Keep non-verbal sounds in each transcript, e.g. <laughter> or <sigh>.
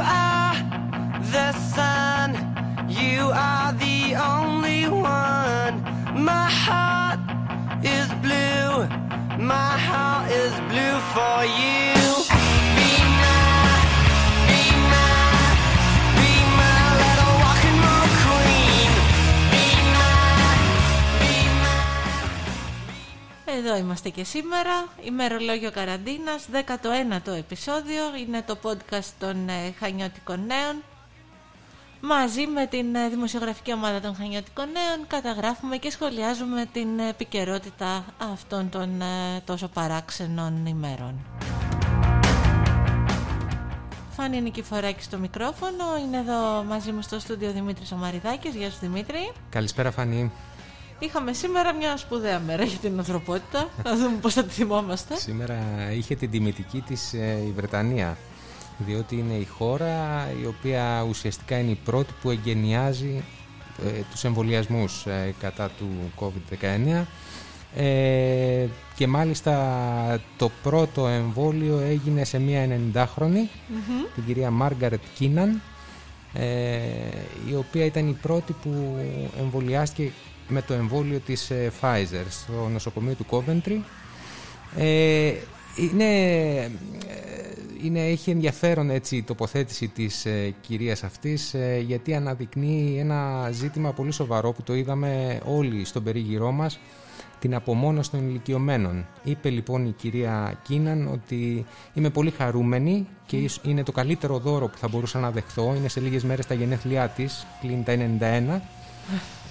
are the sun. You are the only one. My heart is blue. My heart is blue for you. Εδώ είμαστε και σήμερα, ημερολόγιο καραντίνας, 19ο επεισόδιο, είναι το podcast των ε, Χανιώτικων Νέων. Μαζί με την ε, δημοσιογραφική ομάδα των Χανιώτικων Νέων καταγράφουμε και σχολιάζουμε την επικαιρότητα αυτών των ε, τόσο παράξενων ημέρων. Φάνη Νικηφοράκη στο μικρόφωνο, είναι εδώ μαζί μου στο στούντιο Δημήτρης Ομαριδάκης. Γεια σου Δημήτρη. Καλησπέρα Φανή. Είχαμε σήμερα μια σπουδαία μέρα για την ανθρωπότητα. Να δούμε πώς θα τη θυμόμαστε. Σήμερα είχε την τιμητική της ε, η Βρετανία διότι είναι η χώρα η οποία ουσιαστικά είναι η πρώτη που εγκαινιάζει ε, τους εμβολιασμούς ε, κατά του COVID-19 ε, και μάλιστα το πρώτο εμβόλιο έγινε σε μια 90χρονη την κυρία Μάργαρετ Κίναν ε, η οποία ήταν η πρώτη που εμβολιάστηκε με το εμβόλιο της ε, Pfizer στο νοσοκομείο του Coventry ε, είναι, ε, είναι, έχει ενδιαφέρον έτσι, η τοποθέτηση της ε, κυρίας αυτής ε, γιατί αναδεικνύει ένα ζήτημα πολύ σοβαρό που το είδαμε όλοι στον περίγυρό μας την απομόνωση των ηλικιωμένων. Είπε λοιπόν η κυρία Κίναν ότι είμαι πολύ χαρούμενη και ίσ- είναι το καλύτερο δώρο που θα μπορούσα να δεχθώ. Είναι σε λίγες μέρες τα γενέθλιά της, κλείνει τα 91.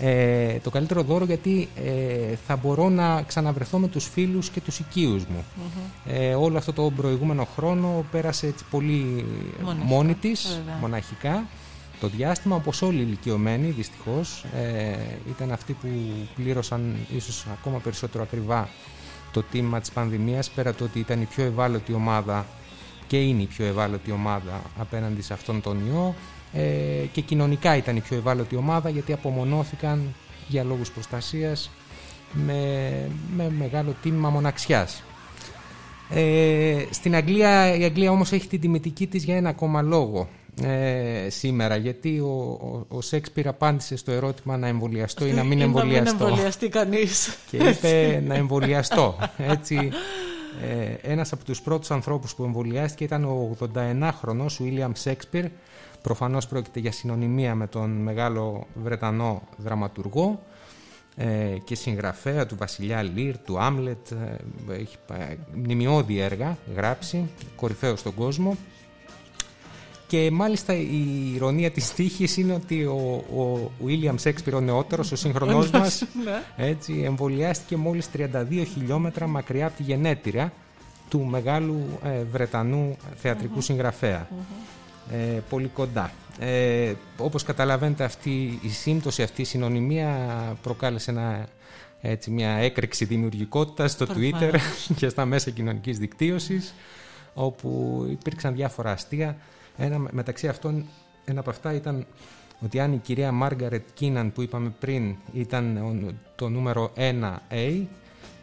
Ε, το καλύτερο δώρο γιατί ε, θα μπορώ να ξαναβρεθώ με τους φίλους και τους οικείους μου. Ε, όλο αυτό το προηγούμενο χρόνο πέρασε έτσι πολύ Μοναχικά, μόνη της, βέβαια. μοναχικά. Το διάστημα, όπως όλοι οι ηλικιωμένοι δυστυχώς, ε, ήταν αυτοί που πλήρωσαν ίσως ακόμα περισσότερο ακριβά το τίμημα της πανδημίας, πέρα το ότι ήταν η πιο ευάλωτη ομάδα και είναι η πιο ευάλωτη ομάδα απέναντι σε αυτόν τον ιό ε, και κοινωνικά ήταν η πιο ευάλωτη ομάδα γιατί απομονώθηκαν για λόγους προστασίας με, με μεγάλο τίμημα μοναξιάς. Ε, στην Αγγλία, η Αγγλία όμως έχει την τιμητική της για ένα ακόμα λόγο ε, σήμερα γιατί ο, ο, ο Σέξπιρ απάντησε στο ερώτημα να εμβολιαστώ ή να μην Ή εμβολιαστώ Να μην εμβολιαστεί κανείς. και είπε να εμβολιαστώ. Έτσι, <laughs> ε, ένας από τους πρώτους ανθρώπους που εμβολιάστηκε ήταν ο 81χρονος William Shakespeare. Προφανώς πρόκειται για συνωνυμία με τον μεγάλο Βρετανό δραματουργό ε, και συγγραφέα του Βασιλιά Λίρ, του Άμλετ. ε, έχει ε, μνημειώδη έργα γράψει, κορυφαίο στον κόσμο. Και μάλιστα η ηρωνία της τύχης είναι ότι ο, ο William Shakespeare ο νεότερος, ο σύγχρονός μας, Ναι. έτσι, εμβολιάστηκε μόλις 32 χιλιόμετρα μακριά από τη γενέτειρα του μεγάλου ε, Βρετανού θεατρικού συγγραφέα. Ε, πολύ κοντά. Ε, όπως καταλαβαίνετε αυτή η σύμπτωση, αυτή η συνωνυμία προκάλεσε ένα, έτσι, μια έκρηξη δημιουργικότητας στο Twitter Προφανώς. <laughs> και στα μέσα κοινωνικής δικτύωσης όπου υπήρξαν διάφορα αστεία. Ένα, μεταξύ αυτών, ένα από αυτά ήταν ότι αν η κυρία Μάργαρετ Κίναν που είπαμε πριν ήταν ο- το νούμερο 1A,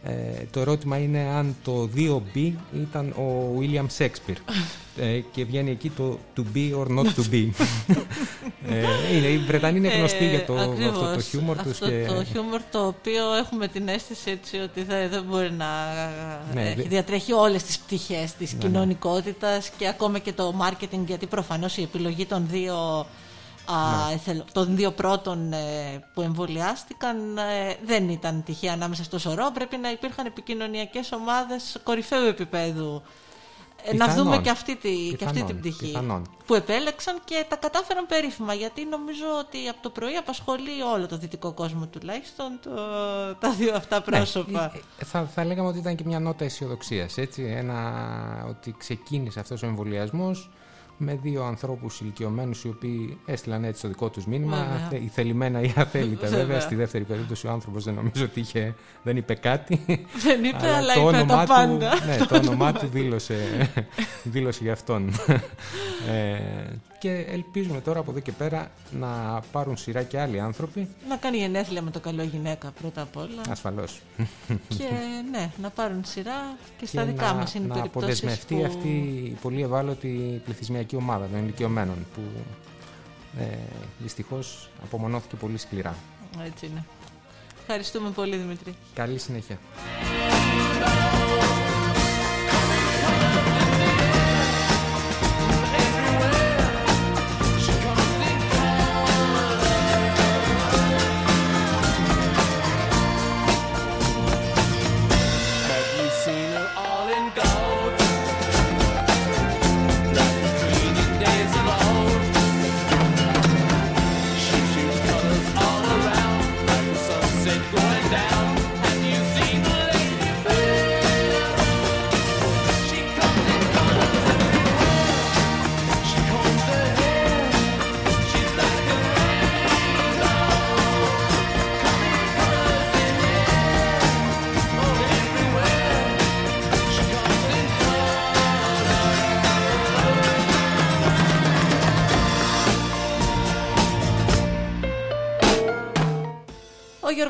ε, το ερώτημα είναι αν το 2B ήταν ο William Shakespeare. <laughs> ε, και βγαίνει εκεί το to be or not to be. <laughs> ε, είναι, οι Βρετανοί είναι γνωστοί Ε, για το, ακριβώς. αυτό το χιούμορ τους. Αυτό Και... το χιούμορ το οποίο έχουμε την αίσθηση έτσι ότι θα, δεν μπορεί να Ναι, έχει, δε- Ναι, διατρέχει όλες τις πτυχές της κοινωνικότητας και ακόμα και το marketing γιατί προφανώς η επιλογή των δύο, α, Ναι. εθελ- των δύο πρώτων ε, που εμβολιάστηκαν ε, δεν ήταν τυχαία ανάμεσα στο σωρό. Πρέπει να υπήρχαν επικοινωνιακές ομάδες κορυφαίου επίπεδου. Ε, να Πιθανόν. δούμε και αυτή, τη, και αυτή Πιθανόν, την πτυχή πιθανόν. που επέλεξαν και τα κατάφεραν περίφημα γιατί νομίζω ότι από το πρωί απασχολεί όλο το δυτικό κόσμο τουλάχιστον το, τα δύο αυτά πρόσωπα. Ναι, ε, θα, θα λέγαμε ότι ήταν και μια νότα αισιοδοξίας. Ότι ξεκίνησε αυτός ο εμβολιασμός με δύο ανθρώπους ηλικιωμένους οι οποίοι έστειλαν έτσι το δικό τους μήνυμα. Βέβαια. Θε- Ηθελημένα ή αθέλητα, βέβαια. Βέβαια. Στη δεύτερη περίπτωση ο άνθρωπος δεν νομίζω ότι είχε, δεν είπε κάτι. Δεν είπε, αλλά το είπε όνομά τα πάντα. Του, ναι, το όνομά του δήλωσε, δήλωσε για αυτόν. <laughs> Ε, και ελπίζουμε τώρα από εδώ και πέρα να πάρουν σειρά και άλλοι άνθρωποι. Να κάνει γενέθλια με το καλό γυναίκα πρώτα απ' όλα. Ασφαλώς. και ναι, να πάρουν σειρά και στα και δικά να, μας είναι να περιπτώσεις αποδεσμευτεί που... αυτή η πολύ ευάλωτη πληθυσμιακή οικογενειακή ομάδα των ηλικιωμένων που ε, δυστυχώς απομονώθηκε πολύ σκληρά. Έτσι είναι. Ευχαριστούμε πολύ Δημητρή. Καλή συνέχεια.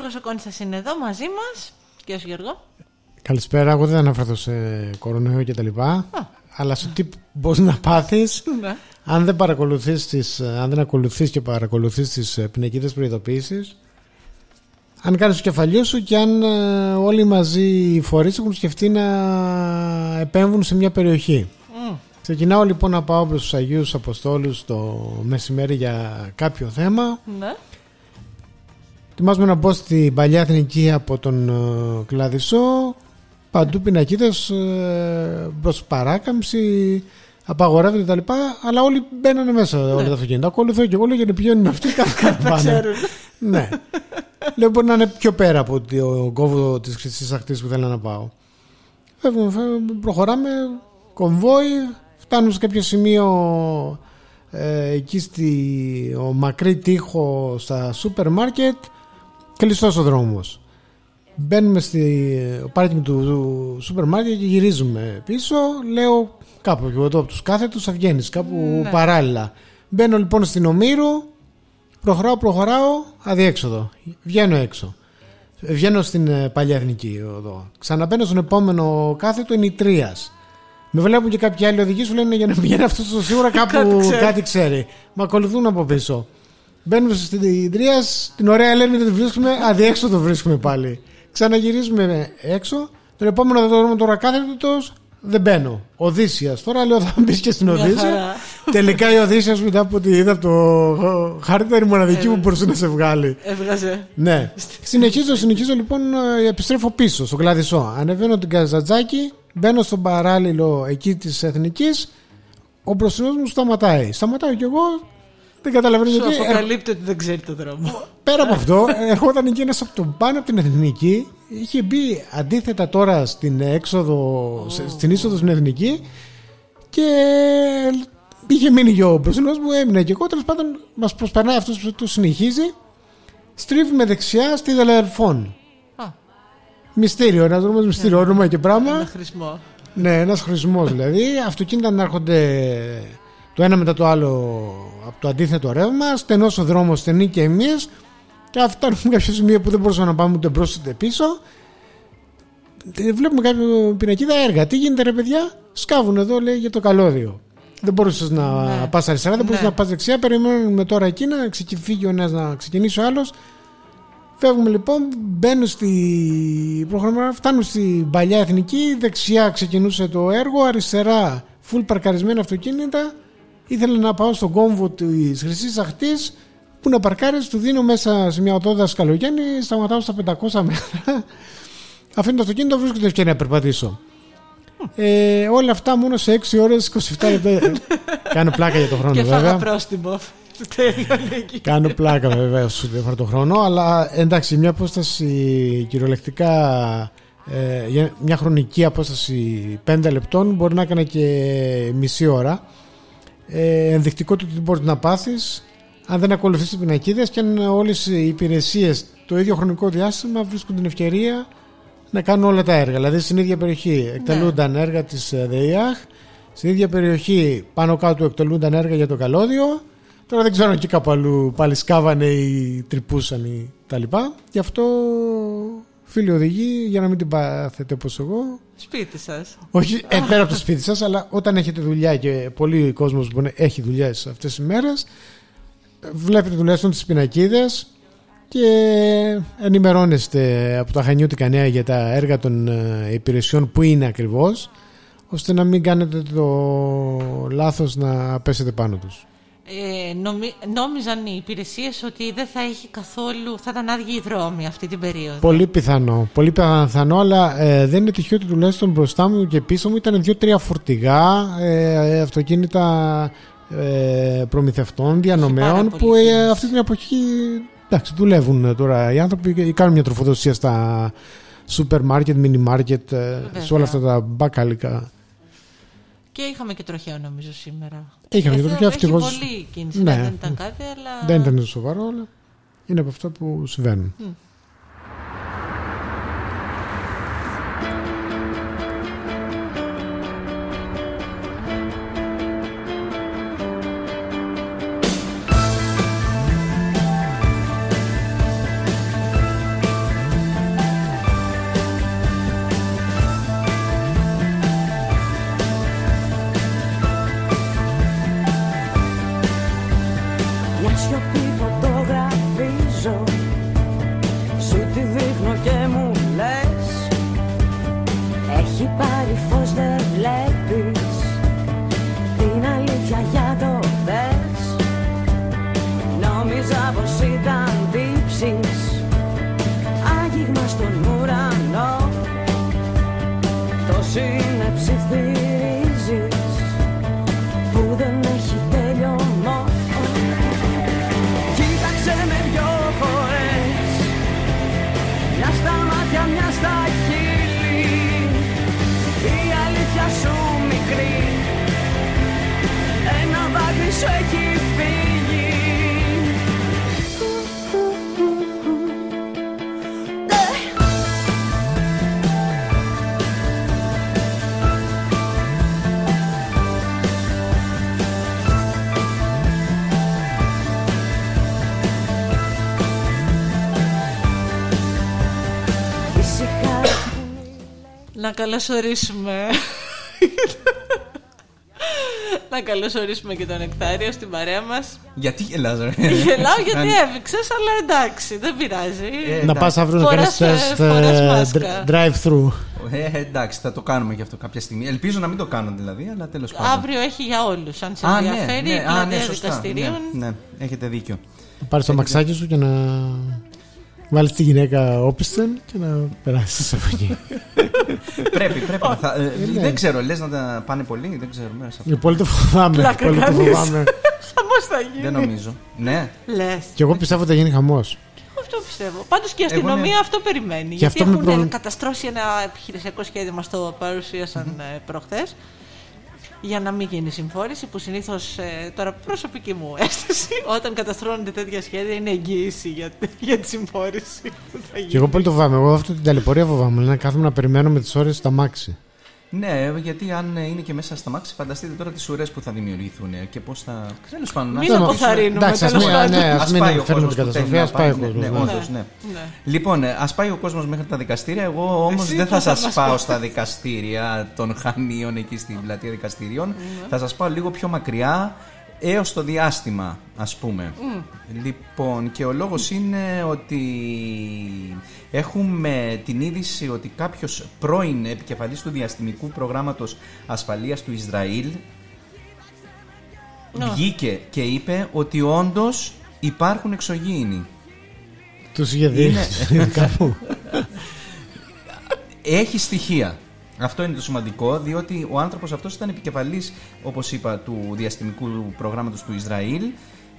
Γιώργος ο Κόντσας είναι εδώ μαζί μας. Γεια σου Γιώργο. Καλησπέρα. Εγώ δεν θα αναφερθώ σε κορονοϊό και τα λοιπά. Αλλά στο τι μπορείς να πάθεις Ναι. αν δεν παρακολουθείς τις, αν δεν ακολουθείς και παρακολουθείς τις ε, πινακίδες προειδοποίησεις αν κάνεις το κεφαλιό σου και αν ε, όλοι μαζί οι φορείς έχουν σκεφτεί να επέμβουν σε μια περιοχή. Μμ. Ξεκινάω λοιπόν να πάω προς τους Αγίους Αποστόλους το μεσημέρι για κάποιο θέμα. Ναι. Ετοιμάζομαι να μπω στην παλιά εθνική από τον ε, Κλαδισό. Παντού πινακίδες ε, προς παράκαμψη, απαγορεύεται τα λοιπά, αλλά όλοι μπαίνανε μέσα όλα τα αυτοκίνητα. Ακολουθώ και εγώ λέω γιατί ποιον είναι αυτοί κάτω κάτω πάνε. Ξέρουν. ναι. Λέω μπορεί να είναι πιο πέρα από το κόβο της χρυσής ακτής που θέλω να πάω. Φεύγουμε, φεύγουμε, προχωράμε, κομβόι, φτάνουμε σε κάποιο σημείο ε, εκεί στη ο μακρύ τείχο στα σούπερ μάρκετ κλειστός ο δρόμος μπαίνουμε στη πάρκινγκ του, του σούπερ μάρκετ και γυρίζουμε πίσω λέω κάπου και εδώ από τους κάθετους θα βγαίνεις κάπου Ναι. παράλληλα μπαίνω λοιπόν στην Ομήρου προχωράω προχωράω αδιέξοδο βγαίνω έξω βγαίνω στην ε, παλιά εθνική οδό ξαναμπαίνω στον επόμενο κάθετο είναι η Τρίας με βλέπουν και κάποιοι άλλοι οδηγοί σου λένε για να πηγαίνει αυτός στο σίγουρα κάπου Κάτι ξέρει. κάτι ξέρει. Με ακολουθούν από πίσω. Μπαίνουμε στην Τρία, την ωραία λένε δεν τη βρίσκουμε, αδιέξοδο βρίσκουμε πάλι. Ξαναγυρίζουμε έξω. Τον επόμενο δρόμο τώρα κάθετο δεν μπαίνω. Οδύσσιας. Τώρα λέω θα μπεις και στην Μια Οδύσσια. χαρά. Τελικά η Οδύσσια μετά από ό,τι είδα από το χάρτη ήταν η μοναδική που μπορούσε να σε βγάλει. Έβγαζε. Ναι. συνεχίζω, συνεχίζω λοιπόν, ε, επιστρέφω πίσω στο κλαδισό. Ανεβαίνω την Καζατζάκη, μπαίνω στον παράλληλο εκεί της Εθνικής. Ο μπροστινό μου σταματάει. Σταματάω κι εγώ, δεν καταλαβαίνω Σου γιατί. Ε, αποκαλύπτει ότι δεν ξέρει το δρόμο. πέρα από αυτό, ερχόταν εκεί ένα από τον πάνω από την Εθνική. Είχε μπει αντίθετα τώρα στην έξοδο, σε- στην είσοδο στην Εθνική και είχε μείνει και ο μπροστινό μου, έμεινε και εγώ. Τέλος πάντων, μας προσπερνάει αυτός που το συνεχίζει. Στρίβουμε δεξιά στη Δελερφών. Α, Μυστήριο, ένας δρόμος μυστήριο, όνομα και πράγμα. ένα χρησμό. Ναι, ένας χρησμός δηλαδή. Αυτοκίνητα να έρχονται το ένα μετά το άλλο από το αντίθετο ρεύμα. Στενός ο δρόμος, στενή και εμείς. Και αν φτάνουμε κάποιο σημείο που δεν μπορούσαμε να πάμε ούτε μπρος ούτε πίσω. ε, Βλέπουμε κάποιο πινακίδα έργα. Τι γίνεται, ρε παιδιά, σκάβουν εδώ, λέει για το καλώδιο. Δεν μπορούσες να Ναι. πας αριστερά, δεν μπορούσες Ναι. να πας δεξιά. Περιμένουμε τώρα εκεί να ξεκινήσει ο ένας να ξεκινήσει ο άλλος. Φεύγουμε λοιπόν, μπαίνουμε στη. Προχωράμε, φτάνουμε στην παλιά εθνική. Δεξιά ξεκινούσε το έργο, αριστερά full παρκαρισμένα αυτοκίνητα. Ήθελα να πάω στον κόμβο της Χρυσής Αχτής που να παρκάρει, του δίνω μέσα σε μια οδόδα Σκαλογιάννη, σταματάω στα 500 μέτρα. Αφήνω το αυτοκίνητο, βρίσκω την ευκαιρία να περπατήσω. Ε, όλα αυτά μόνο σε 6 ώρες 27 λεπτά. Κάνω πλάκα για το χρόνο Και βέβαια. φάγα πρόστιμο. Τέλειωνε εκεί. Κάνω πλάκα βέβαια σου διαφορά το χρόνο, αλλά εντάξει, μια απόσταση κυριολεκτικά, ε, για μια χρονική απόσταση 5 λεπτών μπορεί να έκανε και μισή ώρα. Ε, ενδεικτικό του ότι μπορείς να πάθεις αν δεν ακολουθείς τις πινακίδες και αν όλες οι υπηρεσίες το ίδιο χρονικό διάστημα βρίσκουν την ευκαιρία να κάνουν όλα τα έργα. Δηλαδή στην ίδια περιοχή εκτελούνταν έργα της ε, ΔΕΙΑΧ, στην ίδια περιοχή πάνω κάτω εκτελούνταν έργα για το καλώδιο. Τώρα δεν ξέρω αν και κάπου αλλού πάλι σκάβανε ή τρυπούσαν ή τα λοιπά. Γι' αυτό Φίλοι οδηγοί, για να μην την πάθετε όπως εγώ. Σπίτι σας. Όχι ε, πέρα από το σπίτι σας, αλλά όταν έχετε δουλειά και πολλοί κόσμος που έχει δουλειέ αυτές τις μέρες, βλέπετε τουλάχιστον τις πινακίδες και ενημερώνεστε από τα Χανιώτικα Νέα για τα έργα των ε, υπηρεσιών που είναι ακριβώς, ώστε να μην κάνετε το λάθος να πέσετε πάνω τους. Ε, νομι- νόμιζαν οι υπηρεσίες ότι δεν θα έχει καθόλου, θα ήταν άδειοι οι δρόμοι αυτή την περίοδο. Πολύ πιθανό. Πολύ πιθανό, αλλά ε, δεν είναι τυχαίο ότι τουλάχιστον μπροστά μου και πίσω μου ήταν δύο-τρία φορτηγά, ε, αυτοκίνητα ε, προμηθευτών, διανομέων, πάρα πολύ που ε, κίνηση. αυτή την εποχή εντάξει, δουλεύουν τώρα οι άνθρωποι και κάνουν μια τροφοδοσία στα σούπερ μάρκετ, μίνι μάρκετ, ε, σε όλα αυτά τα μπακάλικα. Και είχαμε και τροχαίο νομίζω σήμερα. Είχαμε και Ε, τροχαίο, έχει ευτυχώς. πολύ κίνηση, Ναι. ναι, δεν ήταν κάτι, αλλά... Δεν ήταν τόσο σοβαρό, αλλά είναι από αυτά που συμβαίνουν. Μια σου έχει φύγει. Ήσυχα. Να καλωσορίσουμε... να καλωσορίσουμε και τον Εκτάριο στην παρέα μας. Γιατί γελάς ρε Γελάω γιατί Κάνει- έβηξες, αλλά εντάξει, δεν πειράζει. Ε, να εντάξει. πας αύριο να Φοράς, κάνεις ε, τεστ φοράς ε, μάσκα. dr- drive-through. Ε, εντάξει, θα το κάνουμε και αυτό κάποια στιγμή. Ελπίζω να μην το κάνω δηλαδή, αλλά τέλος πάντων. Αύριο έχει για όλους, αν σε Α, ναι, ενδιαφέρει, ναι, η α, πλατεία ναι, σωστά. δικαστηρίων. Ναι, ναι, έχετε δίκιο. Να πάρεις το μαξάκι σου και να βάλεις τη γυναίκα όπισθεν και να περάσεις από εκεί. <laughs> πρέπει, πρέπει. να θα, ε, ναι. δεν ξέρω, λες να τα πάνε πολύ, δεν ξέρω. μέσα σε αυτό. Ε, Πολύ το φοβάμαι. Πλάκα Πολύ το κάνεις. φοβάμαι. <laughs> Χαμός θα γίνει. Δεν νομίζω. ναι, Λες. Και εγώ πιστεύω ότι θα γίνει χαμός. Αυτό πιστεύω. Πάντως και η Εγώ αστυνομία ναι. αυτό περιμένει. Και γιατί αυτό με έχουν προβλη- καταστρώσει ένα επιχειρησιακό σχέδιο, μας το παρουσίασαν ε, προχθές για να μην γίνει συμφόρηση που συνήθως ε, τώρα προσωπική μου αίσθηση <laughs> όταν καταστρώνονται τέτοια σχέδια είναι εγγύηση για, για τη συμφόρηση που θα γίνει. Και εγώ πολύ το φοβάμαι. Εγώ αυτό την ταλαιπωρία φοβάμαι. Να κάθομαι να περιμένω με τις ώρες στα μάξι. Ναι, γιατί αν είναι και μέσα στα μάξι, φανταστείτε τώρα τις ουρές που θα δημιουργηθούν ε, και πώς θα. Τέλος πάντων. Μην ας- αποθαρρύνουμε, Εντάξει, ας τέλος μην- πάντων. ναι, ας Ας μην πάει ο φέρνουμε κόσμος την που θέλει καταστροφή, να ας πάει ο πάει, κόσμος. ναι, ναι. όντως, ναι. Ναι. Λοιπόν, ας πάει ο κόσμος μέχρι τα δικαστήρια. Εγώ όμως Εσύ δεν πώς θα θα σας μας πάω πας; στα δικαστήρια των Χανίων εκεί στην πλατεία δικαστηριών. Ναι. Θα σας πάω λίγο πιο μακριά έως το διάστημα, ας πούμε. Λοιπόν, και ο λόγος είναι ότι έχουμε την είδηση ότι κάποιος πρώην επικεφαλής του διαστημικού προγράμματος ασφαλείας του Ισραήλ Ναι. βγήκε και είπε ότι όντως υπάρχουν εξωγήινοι. Τους είχε δει <laughs> κάπου. Έχει στοιχεία. Αυτό είναι το σημαντικό, διότι ο άνθρωπος αυτός ήταν επικεφαλής, όπως είπα, του διαστημικού προγράμματος του Ισραήλ.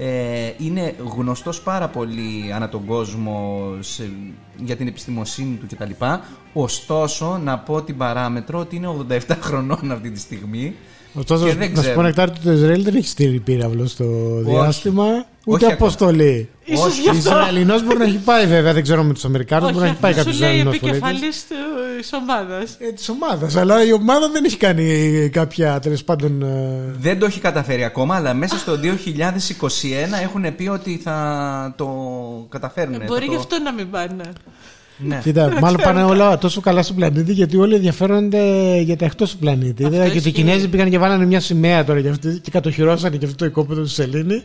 Ε, είναι γνωστός πάρα πολύ ανά τον κόσμο σε- για την επιστημοσύνη του κτλ. Ωστόσο, να πω την παράμετρο ότι είναι 87 χρονών αυτή τη στιγμή. Ωστόσο, Και δεν να σου ξέρω. πω νεκτάρι ότι το Ισραήλ δεν έχει στείλει πύραυλο στο διάστημα, ούτε Όχι αποστολή. Ίσως Όχι, γι' Ο αυτό. Ισραηλινός μπορεί να έχει πάει βέβαια, δεν ξέρω με τους Αμερικάνους, μπορεί να έχει πάει Όχι, κάποιος σου λέει Ισραηλινός πολίτης. επικεφαλής της ομάδας. Ε, της ομάδας, αλλά η ομάδα δεν έχει κάνει κάποια τέλος πάντων. ε, Δεν το έχει καταφέρει ακόμα, αλλά μέσα στο 2021 έχουν πει ότι θα το καταφέρουν. Ε, Μπορεί θα γι' το... αυτό να μην πάνε. Ναι. Κοίτα, μάλλον πάνε όλα τόσο καλά στον πλανήτη γιατί όλοι ενδιαφέρονται για τα εκτός του πλανήτη. Αυτό Είδα και ότι οι ισχύει. Κινέζοι πήγαν και βάλανε μια σημαία τώρα για αυτή, και κατοχυρώσανε και αυτό το οικόπεδο του Σελήνη.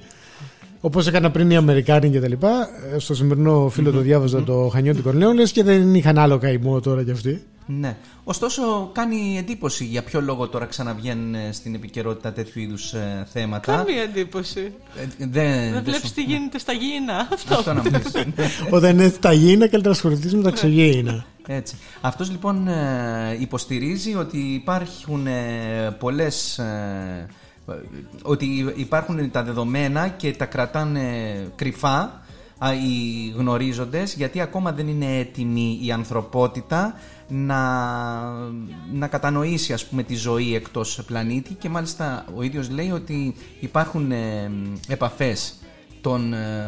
Όπως έκανα πριν οι Αμερικάνοι και τα λοιπά. Ε, Στο σημερινό φίλο το διάβαζα το Χανιώτικο Νέο, λες και δεν είχαν άλλο καημό τώρα κι αυτοί. Ναι. Ωστόσο, κάνει εντύπωση για ποιο λόγο τώρα ξαναβγαίνουν ε, στην επικαιρότητα τέτοιου είδους θέματα. Καμία εντύπωση. Ε, δεν Δεν βλέπεις σου- τι γίνεται στα γήινα. Αυτό. Αυτό να μου πεις. Όταν είναι στα γήινα, καλύτερα ασχοληθείς με τα εξωγήινα. Έτσι. Αυτός λοιπόν ε, υποστηρίζει ότι υπάρχουν ε, πολλές... ε, ε, ότι υπάρχουν τα δεδομένα και τα κρατάνε κρυφά α, οι γνωρίζοντες γιατί ακόμα δεν είναι έτοιμη η ανθρωπότητα να, να κατανοήσει ας πούμε τη ζωή εκτός πλανήτη. Και μάλιστα ο ίδιος λέει ότι υπάρχουν ε, επαφές των, ε,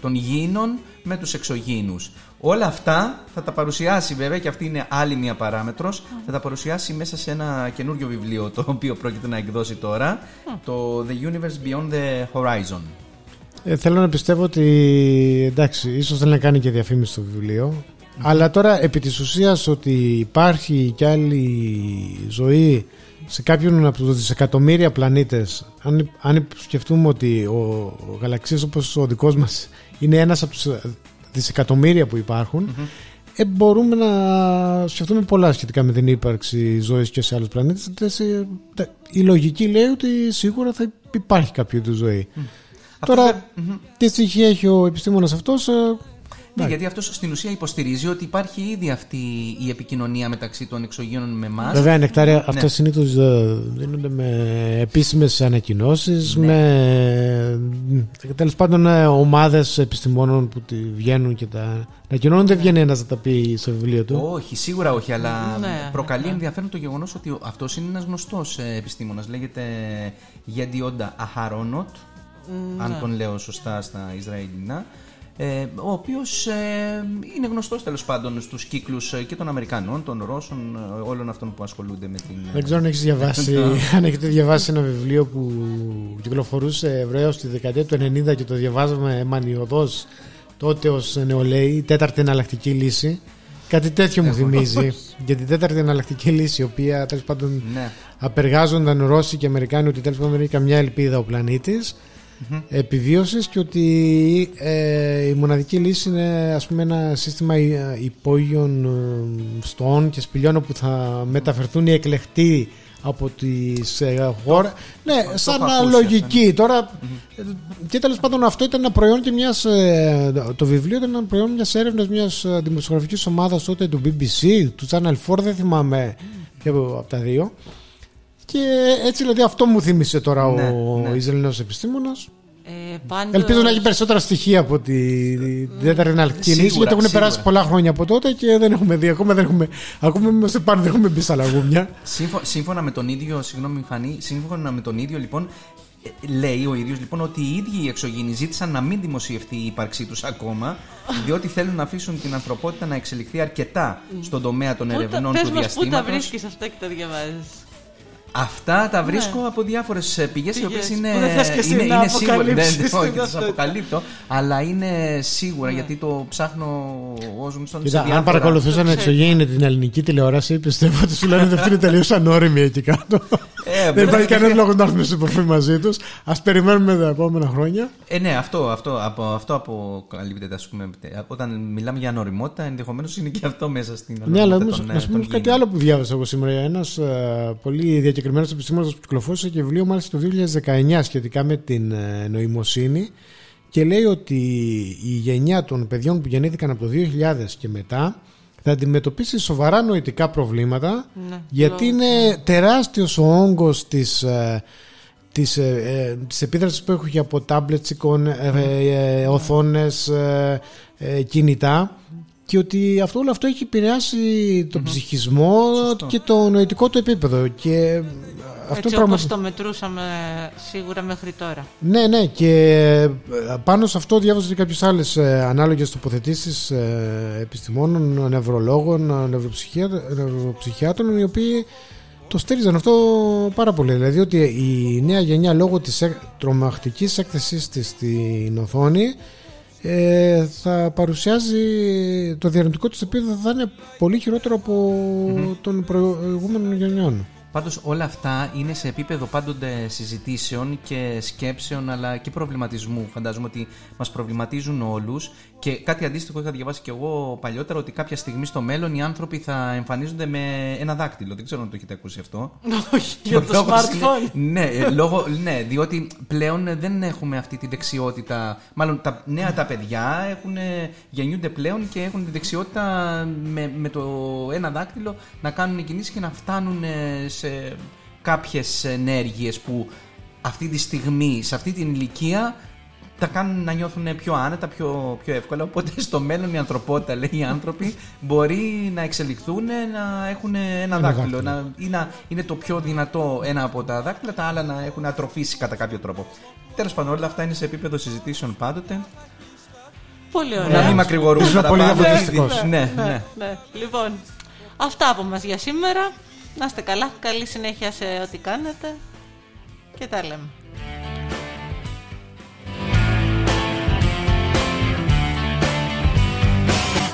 των γήινων με τους εξωγήινους. Όλα αυτά θα τα παρουσιάσει βέβαια και αυτή είναι άλλη μια παράμετρος θα τα παρουσιάσει μέσα σε ένα καινούριο βιβλίο το οποίο πρόκειται να εκδώσει τώρα το The Universe Beyond the Horizon. Ε, θέλω να πιστεύω ότι εντάξει, ίσως θέλει να κάνει και διαφήμιση στο βιβλίο. Αλλά τώρα επί της ουσίας ότι υπάρχει κι άλλη ζωή σε κάποιον από τους δισεκατομμύρια πλανήτες αν, αν σκεφτούμε ότι ο, ο γαλαξίας όπως ο δικός μας είναι ένας από τους δισεκατομμύρια που υπάρχουν. Ε, μπορούμε να σκεφτούμε πολλά σχετικά με την ύπαρξη ζωής και σε άλλους πλανήτες. Τε- ε, τε- η λογική λέει ότι σίγουρα θα υπάρχει κάποιο είδους ζωή. Αυτό Τώρα, δε- Μμμ. τι στοιχεία έχει ο επιστήμονας αυτός ε, Ναι, Ναι. γιατί αυτός στην ουσία υποστηρίζει ότι υπάρχει ήδη αυτή η επικοινωνία μεταξύ των εξωγήινων με εμάς. Βέβαια, νεκτάρια, Ναι. αυτά συνήθως δίνονται με επίσημες ανακοινώσεις, Ναι. με τέλος πάντων ομάδες επιστημόνων που τη βγαίνουν και τα ανακοινώνουν. Δεν βγαίνει ένας να τα πει στο βιβλίο του. Όχι, σίγουρα όχι, αλλά Ναι, προκαλεί ναι. ενδιαφέρον το γεγονός ότι αυτός είναι ένας γνωστός επιστήμονας. Λέγεται Γεντιόντα Αχαρόνοτ, αν τον λέω σωστά στα Ισραηλινά. Ε, ο οποίος είναι γνωστός τέλος πάντων στους κύκλους και των Αμερικανών, των Ρώσων, ε, όλων αυτών που ασχολούνται με την. Δεν ξέρω αν έχεις διαβάσει, <laughs> αν έχετε διαβάσει ένα βιβλίο που κυκλοφορούσε Εβραίο στη δεκαετία του 90 και το διαβάζαμε μανιωδώ τότε ως νεολαίοι, η τέταρτη εναλλακτική λύση. Κάτι τέτοιο μου θυμίζει. Για την τέταρτη εναλλακτική λύση, η οποία τέλος πάντων Ναι. απεργάζονταν Ρώσοι και Αμερικάνοι ότι τέλος πάντων δεν έχει καμιά ελπίδα ο πλανήτης επιβίωσης και ότι ε, η μοναδική λύση είναι ας πούμε ένα σύστημα ε, υπόγειων ε, στών και σπηλιών όπου θα μεταφερθούν οι εκλεκτοί από τις ε, χώρες ναι σαν έχω ακούσει λογική. τώρα ε, και τέλος πάντων αυτό ήταν ένα προϊόν και μιας ε, το βιβλίο ήταν ένα προϊόν μιας έρευνας μιας ε, δημοσιογραφικής ομάδας τότε του BBC του Channel 4 δεν θυμάμαι ποιο από τα δύο και έτσι δηλαδή αυτό μου θύμισε τώρα Ναι, ο ναι. Ισραηλινός επιστήμονας Ε, πάντως, Ελπίζω να έχει περισσότερα στοιχεία από τη τέταρτη εναλλακτική λύση Σίγουρα, γιατί έχουν σίγουρα. περάσει πολλά χρόνια από τότε και δεν έχουμε δει. Ακόμα δεν έχουμε. Ακόμα είμαστε πάνω, δεν έχουμε μπει στα λαγούμια. Σύμφω- σύμφωνα με τον ίδιο, συγγνώμη Φανή, σύμφωνα με τον ίδιο λοιπόν, ε, λέει ο ίδιος λοιπόν ότι οι ίδιοι οι εξωγήινοι ζήτησαν να μην δημοσιευτεί η ύπαρξή τους ακόμα, διότι θέλουν να αφήσουν την ανθρωπότητα να εξελιχθεί αρκετά στον τομέα των πού τα- ερευνών πες του μας πού τα διαστήματος. βρίσκεις αυτά και τα διαβάζεις. Αυτά τα βρίσκω από διάφορες πηγές οι οποίες Πηγές είναι, που δεν θες και εσύ είναι, να είναι σίγουρα. <laughs> Δεν, αποκαλύψεις όχι, την τις ταυτότητα. αποκαλύπτω, αλλά είναι σίγουρα γιατί το ψάχνω ως γνωστόν. Κοίτα, σε αν διάφορα- παρακολουθούσαν Το εξωγήινη την ελληνική τηλεόραση, πιστεύω ότι σου λένε ότι αυτή είναι τελείως ανώριμη εκεί κάτω. Ε, Δεν βέβαια. υπάρχει κανένας λόγος να έρθουμε σε επαφή μαζί τους. Α περιμένουμε τα επόμενα χρόνια. Ε, ναι, αυτό, αυτό, από, αυτό αποκαλύπτεται, ας πούμε. Όταν μιλάμε για ανοριμότητα, ενδεχομένως είναι και αυτό μέσα στην Ναι, αλλά ανοριμότητα όμως, των, να ε, σου πούμε των κάτι γήινων. άλλο που διάβασα εγώ σήμερα. Ένας πολύ διακεκριμένος επιστήμονας που κυκλοφόρησε και βιβλίο μάλιστα το 2019 σχετικά με την ε, νοημοσύνη και λέει ότι η γενιά των παιδιών που γεννήθηκαν από το 2000 και μετά θα αντιμετωπίσει σοβαρά νοητικά προβλήματα Ναι. γιατί Λόγω- είναι τεράστιος ο όγκος της, ε, της, ε, ε, της επίδρασης που έχει από τάμπλετς, εικόν, ε, ε, ε, οθόνες, ε, ε, κινητά και ότι αυτό, όλο αυτό έχει επηρεάσει τον ψυχισμό και το νοητικό του επίπεδο και αυτό Έτσι πράγμα... όπως το μετρούσαμε σίγουρα μέχρι τώρα. Ναι, ναι, και ε, πάνω σε αυτό διάβαζα και κάποιες άλλες ε, ανάλογες τοποθετήσεις ε, επιστημόνων, νευρολόγων, ε, νευροψυχιά- νευροψυχιάτρων οι οποίοι το στήριζαν αυτό πάρα πολύ. Δηλαδή ότι η νέα γενιά λόγω της εκ- τρομακτικής έκθεσης της στην οθόνη ε, θα παρουσιάζει το διαρνητικό της επίπεδο θα είναι πολύ χειρότερο από των προηγούμενων γενιών. Πάντως όλα αυτά είναι σε επίπεδο πάντοτε συζητήσεων και σκέψεων αλλά και προβληματισμού. Φαντάζομαι ότι μας προβληματίζουν όλους και κάτι αντίστοιχο είχα διαβάσει και εγώ παλιότερα ότι κάποια στιγμή στο μέλλον οι άνθρωποι θα εμφανίζονται με ένα δάκτυλο. Δεν ξέρω αν το έχετε ακούσει αυτό. <laughs> Όχι, για το λόγος smartphone. είναι- ναι, ε, λόγω, ναι, διότι πλέον δεν έχουμε αυτή τη δεξιότητα. Μάλλον τα νέα τα παιδιά έχουν, ε, γεννιούνται πλέον και έχουν τη δεξιότητα με, με το ένα δάκτυλο να κάνουν κινήσεις και να φτάνουν ε, σε κάποιες ενέργειες που αυτή τη στιγμή, σε αυτή την ηλικία τα κάνουν να νιώθουν πιο άνετα, πιο, πιο εύκολα. Οπότε στο μέλλον η ανθρωπότητα, λέει οι άνθρωποι, μπορεί να εξελιχθούν να έχουν ένα, δάκτυλο. Να, ή να είναι το πιο δυνατό ένα από τα δάκτυλα, τα άλλα να έχουν ατροφήσει κατά κάποιο τρόπο. Τέλος πάντων, όλα αυτά είναι σε επίπεδο συζητήσεων πάντοτε. Πολύ Να ωραία. μην μακρηγορούμε Ήσουν πολύ παραπάνω. διαφωτιστικός. Ναι, ναι. ναι, ναι. Λοιπόν, αυτά από μας για σήμερα. Να είστε καλά. Καλή συνέχεια σε ό,τι κάνετε. Και τα λέμε.